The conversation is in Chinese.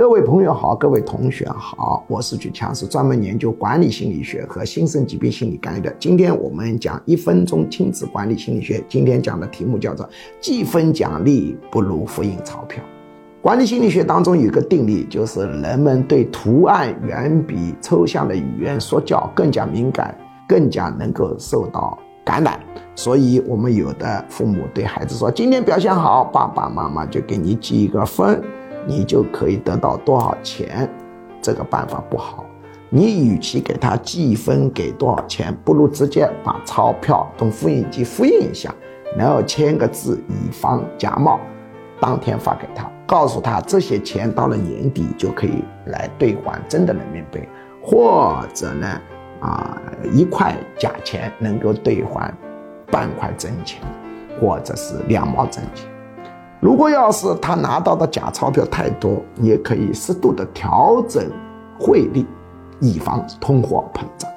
各位朋友好，各位同学好，我是举强，是专门研究管理心理学和新生疾病心理干预的。今天我们讲一分钟亲子管理心理学，今天讲的题目叫做“积分奖励不如复印钞票”。管理心理学当中有一个定律，就是人们对图案远比抽象的语言说教更加敏感，更加能够受到感染。所以，我们有的父母对孩子说：“今天表现好，爸爸妈妈就给你记一个分。”你就可以得到多少钱？这个办法不好。你与其给他计分给多少钱，不如直接把钞票用复印机复印一下，然后签个字以防假冒，当天发给他，告诉他这些钱到了年底就可以来兑换真的人民币，或者呢，啊一块假钱能够兑换半块真钱，或者是两毛真钱。如果要是他拿到的假钞票太多，也可以适度的调整汇率，以防通货膨胀。